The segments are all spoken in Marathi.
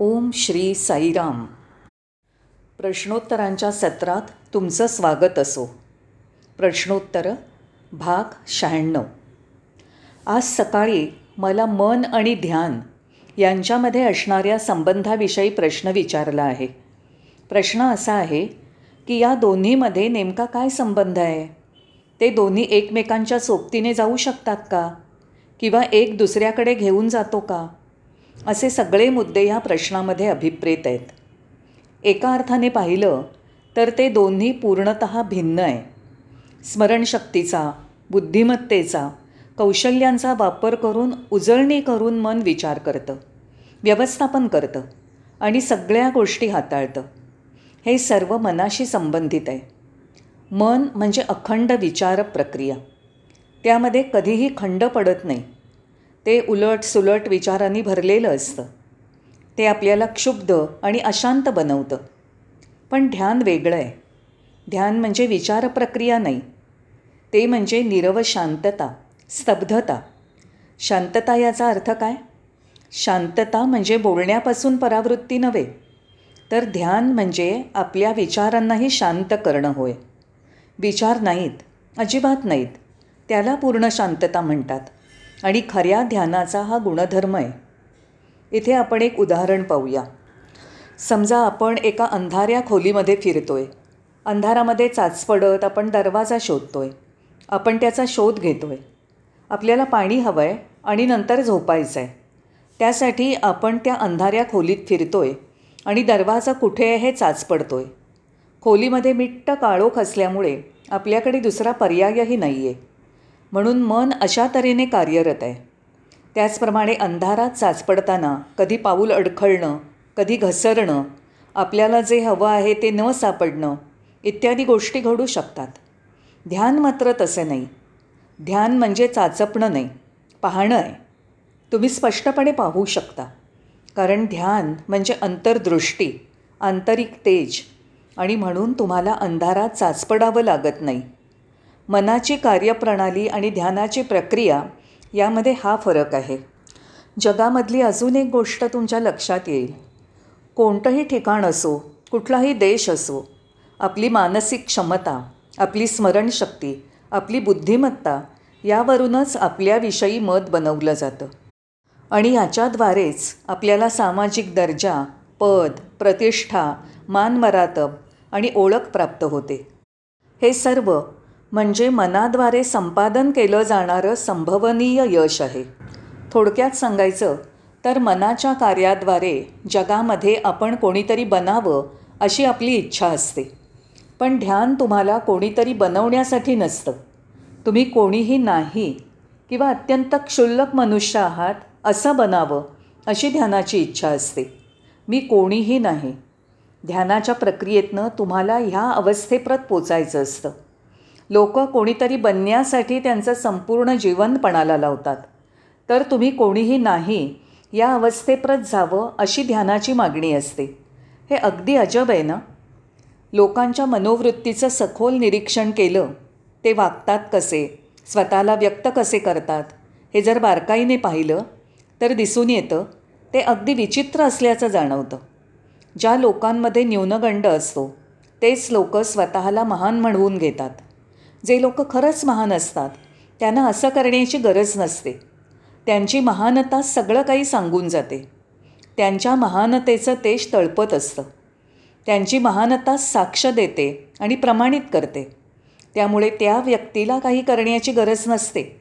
ओम श्री साईराम. प्रश्नोत्तरांच्या सत्रात तुमचं स्वागत असो. प्रश्नोत्तर भाग शहाण्णव. आज सकाळी मला मन आणि ध्यान यांच्यामध्ये असणाऱ्या संबंधाविषयी प्रश्न विचारला आहे. प्रश्न असा आहे की या दोन्हीमध्ये नेमका काय संबंध आहे? ते दोन्ही एकमेकांच्या सोबतीने जाऊ शकतात का? किंवा एक दुसऱ्याकडे घेऊन जातो का? असे सगळे मुद्दे ह्या प्रश्नामध्ये अभिप्रेत आहेत. एका अर्थाने पाहिलं तर ते दोन्ही पूर्णत भिन्न आहे. स्मरणशक्तीचा बुद्धिमत्तेचा कौशल्यांचा वापर करून उजळणी करून मन विचार करतं व्यवस्थापन करतं आणि सगळ्या गोष्टी हाताळतं. हे सर्व मनाशी संबंधित आहे. मन म्हणजे अखंड विचार प्रक्रिया. त्यामध्ये कधीही खंड पडत नाही. ते उलट सुलट विचारांनी भरलेलं असतं. ते आपल्याला क्षुब्ध आणि अशांत बनवतं. पण ध्यान वेगळं आहे. ध्यान म्हणजे विचार प्रक्रिया नाही. ते म्हणजे निरव शांतता स्तब्धता. शांतता याचा अर्थ काय? शांतता म्हणजे बोलण्यापासून परावृत्ती नव्हे तर ध्यान म्हणजे आपल्या विचारांनाही शांत करणं होय. विचार नाहीत अजिबात नाहीत त्याला पूर्ण शांतता म्हणतात. आणि खऱ्या ध्यानाचा हा गुणधर्म आहे. इथे आपण एक उदाहरण पाहूया. समजा आपण एका अंधाऱ्या खोलीमध्ये फिरतो आहे अंधारामध्ये चाच पडत आपण दरवाजा शोधतो आहे आपण त्याचा शोध घेतो आहे आपल्याला पाणी हवं आहे आणि नंतर झोपायचं आहे त्यासाठी आपण त्या अंधाऱ्या खोलीत फिरतो आहे आणि दरवाजा कुठे आहे हे चाच पडतो आहे खोलीमध्ये मिट्ट काळोख असल्यामुळे आपल्याकडे दुसरा पर्यायही नाही आहे म्हणून मन अशा तऱ्हेने कार्यरत आहे. त्याचप्रमाणे अंधारात चाचपडताना कधी पाऊल अडखळणं कधी घसरणं आपल्याला जे हवं आहे ते न सापडणं इत्यादी गोष्टी घडू शकतात. ध्यान मात्र तसे नाही. ध्यान म्हणजे चाचपणं नाही पाहणं आहे. तुम्ही स्पष्टपणे पाहू शकता. कारण ध्यान म्हणजे अंतर्दृष्टी आंतरिक तेज आणि म्हणून तुम्हाला अंधारात चाचपडावं लागत नाही. मनाची कार्यप्रणाली आणि ध्यानाची प्रक्रिया यामध्ये हा फरक आहे. जगामधली अजून एक गोष्ट तुमच्या लक्षात येईल. कोणतंही ठिकाण असो कुठलाही देश असो आपली मानसिक क्षमता आपली स्मरणशक्ती आपली बुद्धिमत्ता यावरूनच आपल्याविषयी मत बनवलं जातं. आणि याच्याद्वारेच आपल्याला सामाजिक दर्जा पद प्रतिष्ठा मानमरातब आणि ओळख प्राप्त होते. हे सर्व म्हणजे मनाद्वारे संपादन केलं जाणारं संभवनीय यश आहे. थोडक्यात सांगायचं तर मनाच्या कार्याद्वारे जगामध्ये आपण कोणीतरी बनावं अशी आपली इच्छा असते. पण ध्यान तुम्हाला कोणीतरी बनवण्यासाठी नसतं. तुम्ही कोणीही नाही किंवा अत्यंत क्षुल्लक मनुष्य आहात असं बनावं अशी ध्यानाची इच्छा असते. मी कोणीही नाही. ध्यानाच्या प्रक्रियेतनं तुम्हाला ह्या अवस्थेप्रत पोचायचं असतं. लोक कोणीतरी बनण्यासाठी त्यांचं संपूर्ण जीवन पणाला लावतात. तर तुम्ही कोणीही नाही या अवस्थेप्रत जावं अशी ध्यानाची मागणी असते. हे अगदी अजब आहे ना? लोकांच्या मनोवृत्तीचं सखोल निरीक्षण केलं ते वागतात कसे? स्वतःला व्यक्त कसे करतात? हे जर बारकाईने पाहिलं तर दिसून येतं ते अगदी विचित्र असल्याचं जाणवतं. ज्या लोकांमध्ये न्यूनगंड असतो तेच लोक स्वतःला महान म्हणवून घेतात. जे लोक खरंच महान असतात त्यांना असं करण्याची गरज नसते. त्यांची महानता सगळं काही सांगून जाते. त्यांच्या महानतेचं तेज तळपत असतं. त्यांची महानता साक्ष देते आणि प्रमाणित करते. त्यामुळे त्या व्यक्तीला काही करण्याची गरज नसते.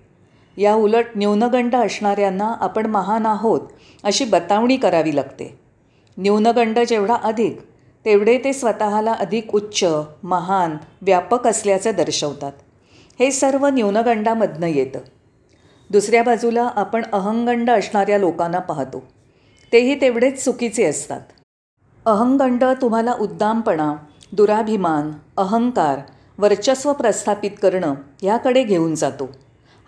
या उलट न्यूनगंड असणाऱ्यांना आपण महान आहोत अशी बतावणी करावी लागते. न्यूनगंड जेवढा अधिक तेवढे ते स्वतःला अधिक उच्च महान व्यापक असल्याचं दर्शवतात. हे सर्व न्यूनगंडामधनं येतं. दुसऱ्या बाजूला आपण अहंगंड असणाऱ्या लोकांना पाहतो. तेही तेवढेच चुकीचे असतात. अहंगंड तुम्हाला उद्दामपणा दुराभिमान अहंकार वर्चस्व प्रस्थापित करणं ह्याकडे घेऊन जातो.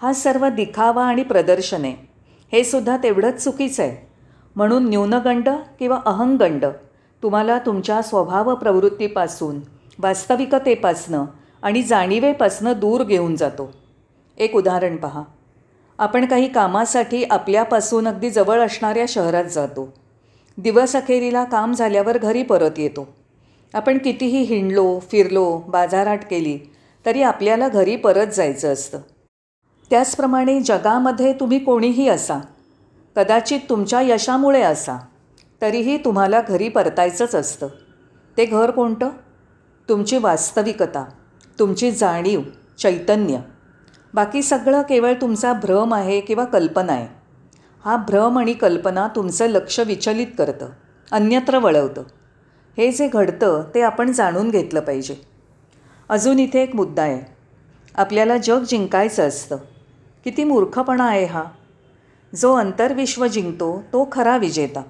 हा सर्व दिखावा आणि प्रदर्शन. आहे हे सुद्धा तेवढंच चुकीचं आहे. म्हणून न्यूनगंड किंवा अहंगंड तुम्हाला तुमच्या स्वभाव प्रवृत्तीपासून वास्तविकतेपासनं आणि जाणीवेपासनं दूर घेऊन जातो. एक उदाहरण पहा. आपण काही कामासाठी आपल्यापासून अगदी जवळ असणाऱ्या शहरात जातो. दिवस अखेरीला काम झाल्यावर घरी परत येतो. आपण कितीही हिंडलो फिरलो बाजारात केली तरी आपल्याला घरी परत जायचं असतं. त्याचप्रमाणे जगामध्ये तुम्ही कोणीही असा कदाचित तुमच्या यशामुळे असा तरीही तुम्हाला घरी परतायचंच असतं. ते घर कोणतं? तुमची वास्तविकता तुमची जाणीव चैतन्य. बाकी सगळं केवळ तुमचा भ्रम आहे किंवा कल्पना आहे. हा भ्रम आणि कल्पना तुमचं लक्ष विचलित करतं अन्यत्र वळवतं. हे जे घडतं ते आपण जाणून घेतलं पाहिजे. अजून इथे एक मुद्दा आहे. आपल्याला जग जिंकायचं असतं. किती मूर्खपणा आहे हा. जो अंतर्विश्व जिंकतो तो खरा विजेता.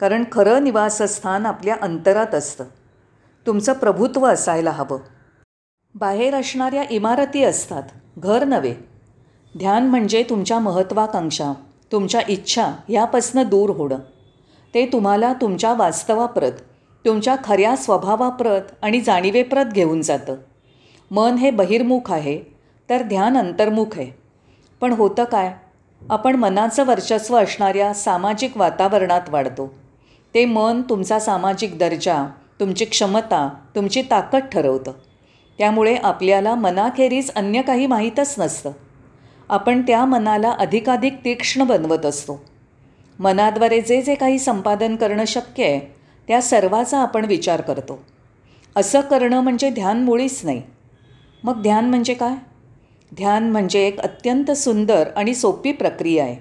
कारण खरं निवासस्थान आपल्या अंतरात असतं. तुमचं प्रभुत्व असायला हवं. बाहेर असणाऱ्या इमारती असतात घर नव्हे. ध्यान म्हणजे तुमच्या महत्त्वाकांक्षा तुमच्या इच्छा यापासनं दूर होणं. ते तुम्हाला तुमच्या वास्तवाप्रत तुमच्या खऱ्या स्वभावाप्रत आणि जाणीवेप्रत घेऊन जातं. मन हे बहिर्मुख आहे तर ध्यान अंतर्मुख आहे. पण होतं काय? आपण मनाचं वर्चस्व असणाऱ्या सामाजिक वातावरणात वाढतो. ते मन तुमचा सामाजिक दर्जा तुमची क्षमता तुमची ताकद ठरवतं. त्यामुळे आपल्याला मनाखेरीज अन्य काही माहीतच नसतं. आपण त्या मनाला अधिकाधिक तीक्ष्ण बनवत असतो. मनाद्वारे जे जे काही संपादन करणं शक्य आहे त्या सर्वाचा आपण विचार करतो. असं करणं म्हणजे ध्यान मुळीच नाही. मग ध्यान म्हणजे काय? ध्यान म्हणजे एक अत्यंत सुंदर आणि सोपी प्रक्रिया आहे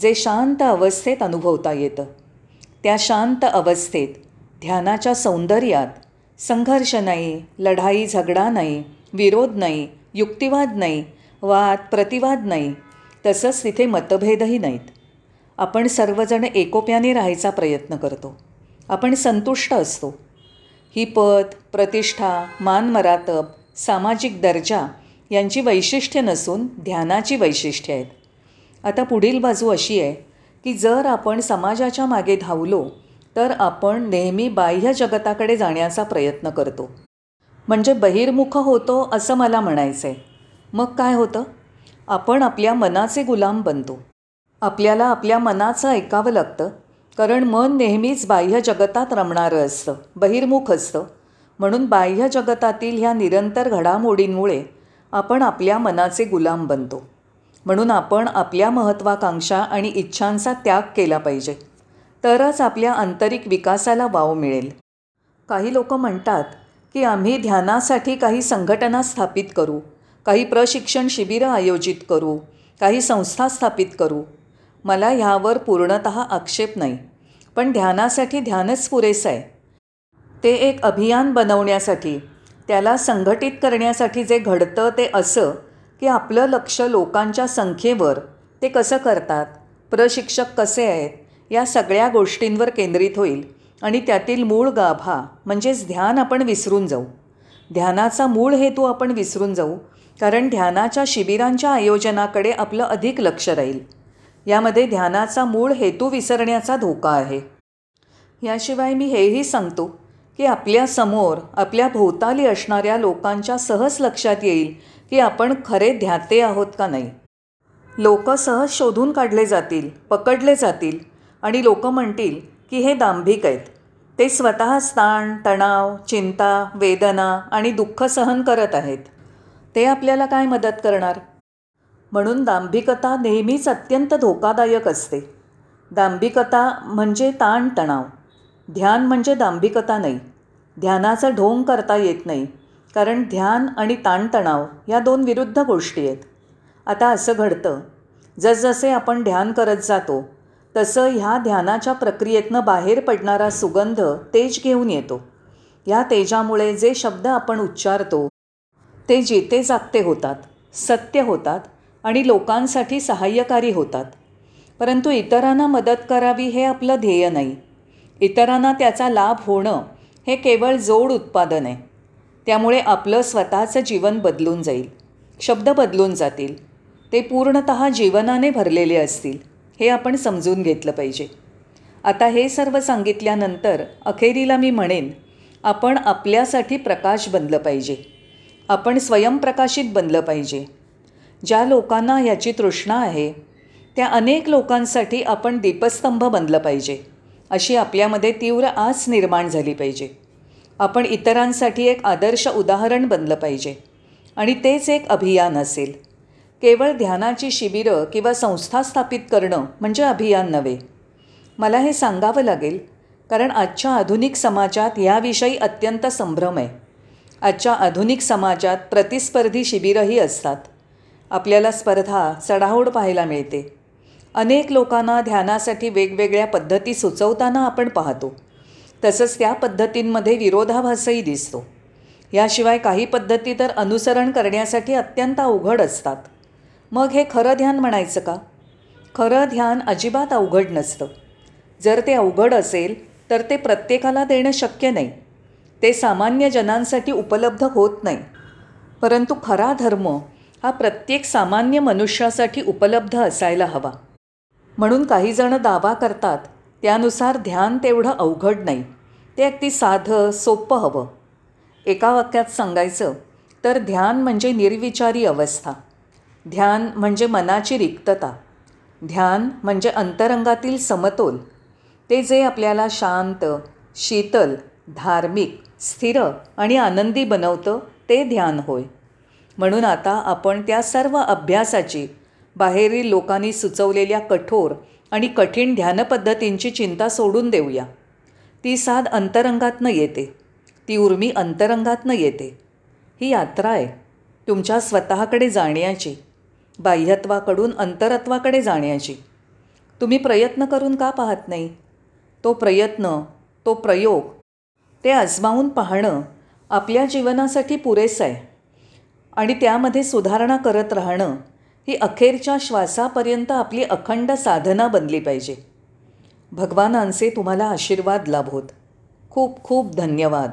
जे शांत अवस्थेत अनुभवता येतं. त्या शांत अवस्थेत ध्यानाच्या सौंदर्यात संघर्ष नाही लढाई झगडा नाही विरोध नाही युक्तिवाद नाही वाद प्रतिवाद नाही तसंच तिथे मतभेदही नाहीत. आपण सर्वजण एकोप्याने राहायचा प्रयत्न करतो. आपण संतुष्ट असतो. ही पद प्रतिष्ठा मानमरातब सामाजिक दर्जा यांची वैशिष्ट्य नसून ध्यानाची वैशिष्ट्ये आहेत. आता पुढील बाजू अशी आहे की जर आपण समाजाच्या मागे धावलो तर आपण नेहमी बाह्य जगताकडे जाण्याचा प्रयत्न करतो. म्हणजे बहिर्मुख होतो असं मला म्हणायचं आहे मग काय होतं? आपण आपल्या मनाचे गुलाम बनतो. आपल्याला आपल्या मनाचं ऐकावं लागतं कारण मन नेहमीच बाह्य जगतात रमणारं असतं बहिर्मुख असतं. म्हणून बाह्य जगतातील ह्या निरंतर घडामोडींमुळे आपण आपल्या मनाचे गुलाम बनतो. म्हणून आपण आपल्या महत्त्वाकांक्षा आणि इच्छांचा त्याग केला पाहिजे. तरच आपल्या आंतरिक विकासाला वाव मिळेल. काही लोक म्हणतात की आम्ही ध्यानासाठी काही संघटना स्थापित करू काही प्रशिक्षण शिबिरं आयोजित करू काही संस्था स्थापित करू. मला ह्यावर पूर्णत आक्षेप नाही पण ध्यानासाठी ध्यानच पुरेसं आहे. ते एक अभियान बनवण्यासाठी त्याला संघटित करण्यासाठी जे घडतं ते असं की आपलं लक्ष लोकांच्या संख्येवर ते कसं करतात प्रशिक्षक कसे आहेत या सगळ्या गोष्टींवर केंद्रित होईल आणि त्यातील मूळ गाभा म्हणजेच ध्यान आपण विसरून जाऊ. ध्यानाचा मूळ हेतू आपण विसरून जाऊ कारण ध्यानाच्या शिबिरांच्या आयोजनाकडे आपलं अधिक लक्ष राहील. यामध्ये ध्यानाचा मूळ हेतू विसरण्याचा धोका आहे. याशिवाय मी हेही सांगतो की आपल्यासमोर आपल्या भोवताली असणाऱ्या लोकांच्या सहज लक्षात येईल की आपण खरे ध्याते आहोत का नाही? लोक सहज शोधून काढले जातील पकडले जातील आणि लोक म्हणतील की हे दांभिक आहेत. ते स्वतः ताण तणाव चिंता वेदना आणि दुःख सहन करत आहेत. ते आपल्याला काय मदत करणार? म्हणून दांभिकता नेहमीच अत्यंत धोकादायक असते. दांभिकता म्हणजे ताणतणाव. ध्यान म्हणजे दांभिकता नाही. ध्यानाचा ढोंग करता येत नाही. कारण ध्यान आणि ताणतणाव या दोन विरुद्ध गोष्टी आहेत. आता असं घडतं जसजसे आपण ध्यान करत जातो तसं ह्या ध्यानाच्या प्रक्रियेतनं बाहेर पडणारा सुगंध तेज घेऊन येतो. या तेजामुळे जे शब्द आपण उच्चारतो ते जेते जागते होतात सत्य होतात आणि लोकांसाठी सहाय्यकारी होतात. परंतु इतरांना मदत करावी हे आपलं ध्येय नाही. इतरांना त्याचा लाभ होणं हे केवळ जोड उत्पादन आहे. त्यामुळे आपलं स्वतःचं जीवन बदलून जाईल. शब्द बदलून जातील. ते पूर्णत जीवनाने भरलेले असतील हे आपण समजून घेतलं पाहिजे. आता हे सर्व सांगितल्यानंतर अखेरीला मी म्हणेन आपण आपल्यासाठी प्रकाश बनलं पाहिजे. आपण स्वयंप्रकाशित बनलं पाहिजे. ज्या लोकांना ह्याची तृष्णा आहे त्या अनेक लोकांसाठी आपण दीपस्तंभ बनलं पाहिजे अशी आपल्यामध्ये तीव्र आस निर्माण झाली पाहिजे. आपण इतरांसाठी एक आदर्श उदाहरण बनलं पाहिजे. आणि तेच एक अभियान असेल. केवळ ध्यानाची शिबिरं किंवा संस्था स्थापित करणं म्हणजे अभियान नव्हे. मला हे सांगावं लागेल कारण आजच्या आधुनिक समाजात याविषयी अत्यंत संभ्रम आहे. आजच्या आधुनिक समाजात प्रतिस्पर्धी शिबिरंही असतात. आपल्याला स्पर्धा चढाओढ पाहायला मिळते. अनेक लोकांना ध्यानासाठी वेगवेगळ्या पद्धती सुचवताना आपण पाहतो. तसंच त्या पद्धतींमध्ये विरोधाभासही दिसतो. याशिवाय काही पद्धती तर अनुसरण करण्यासाठी अत्यंत अवघड असतात. मग हे खरं ध्यान म्हणायचं का? खरं ध्यान अजिबात अवघड नसतं. जर ते अवघड असेल तर ते प्रत्येकाला देणं शक्य नाही. ते सामान्य जनांसाठी उपलब्ध होत नाही. परंतु खरा धर्म हा प्रत्येक सामान्य मनुष्यासाठी उपलब्ध असायला हवा. म्हणून काहीजणं दावा करतात त्यानुसार ध्यान तेवढं अवघड नाही. ते अगदी साधं सोपं हवं. एका वाक्यात सांगायचं तर ध्यान म्हणजे निर्विचारी अवस्था. ध्यान म्हणजे मनाची रिक्तता. ध्यान म्हणजे अंतरंगातील समतोल. ते जे आपल्याला शांत शीतल धार्मिक स्थिर आणि आनंदी बनवतं ते ध्यान होय. म्हणून आता आपण त्या सर्व अभ्यासाची बाहेरील लोकांनी सुचवलेल्या कठोर आणि कठीण ध्यानपद्धतींची चिंता सोडून देऊया. ती साध अंतरंगातनं येते. ती उर्मी अंतरंगातनं येते. ही यात्रा आहे. तुमच्या स्वतःकडे जाण्याची. बाह्यत्वाकडून अंतरत्वाकडे जाण्याची. तुम्ही प्रयत्न करून का पाहत नाही? तो प्रयत्न तो प्रयोग ते आजमावून पाहणं आपल्या जीवनासाठी पुरेसं आहे. आणि त्यामध्ये सुधारणा करत राहणं ही अखेरच्या श्वासापर्यंत आपली अखंड साधना बनली पाहिजे. भगवानांचे तुम्हाला आशीर्वाद लाभोत. खूप खूप धन्यवाद.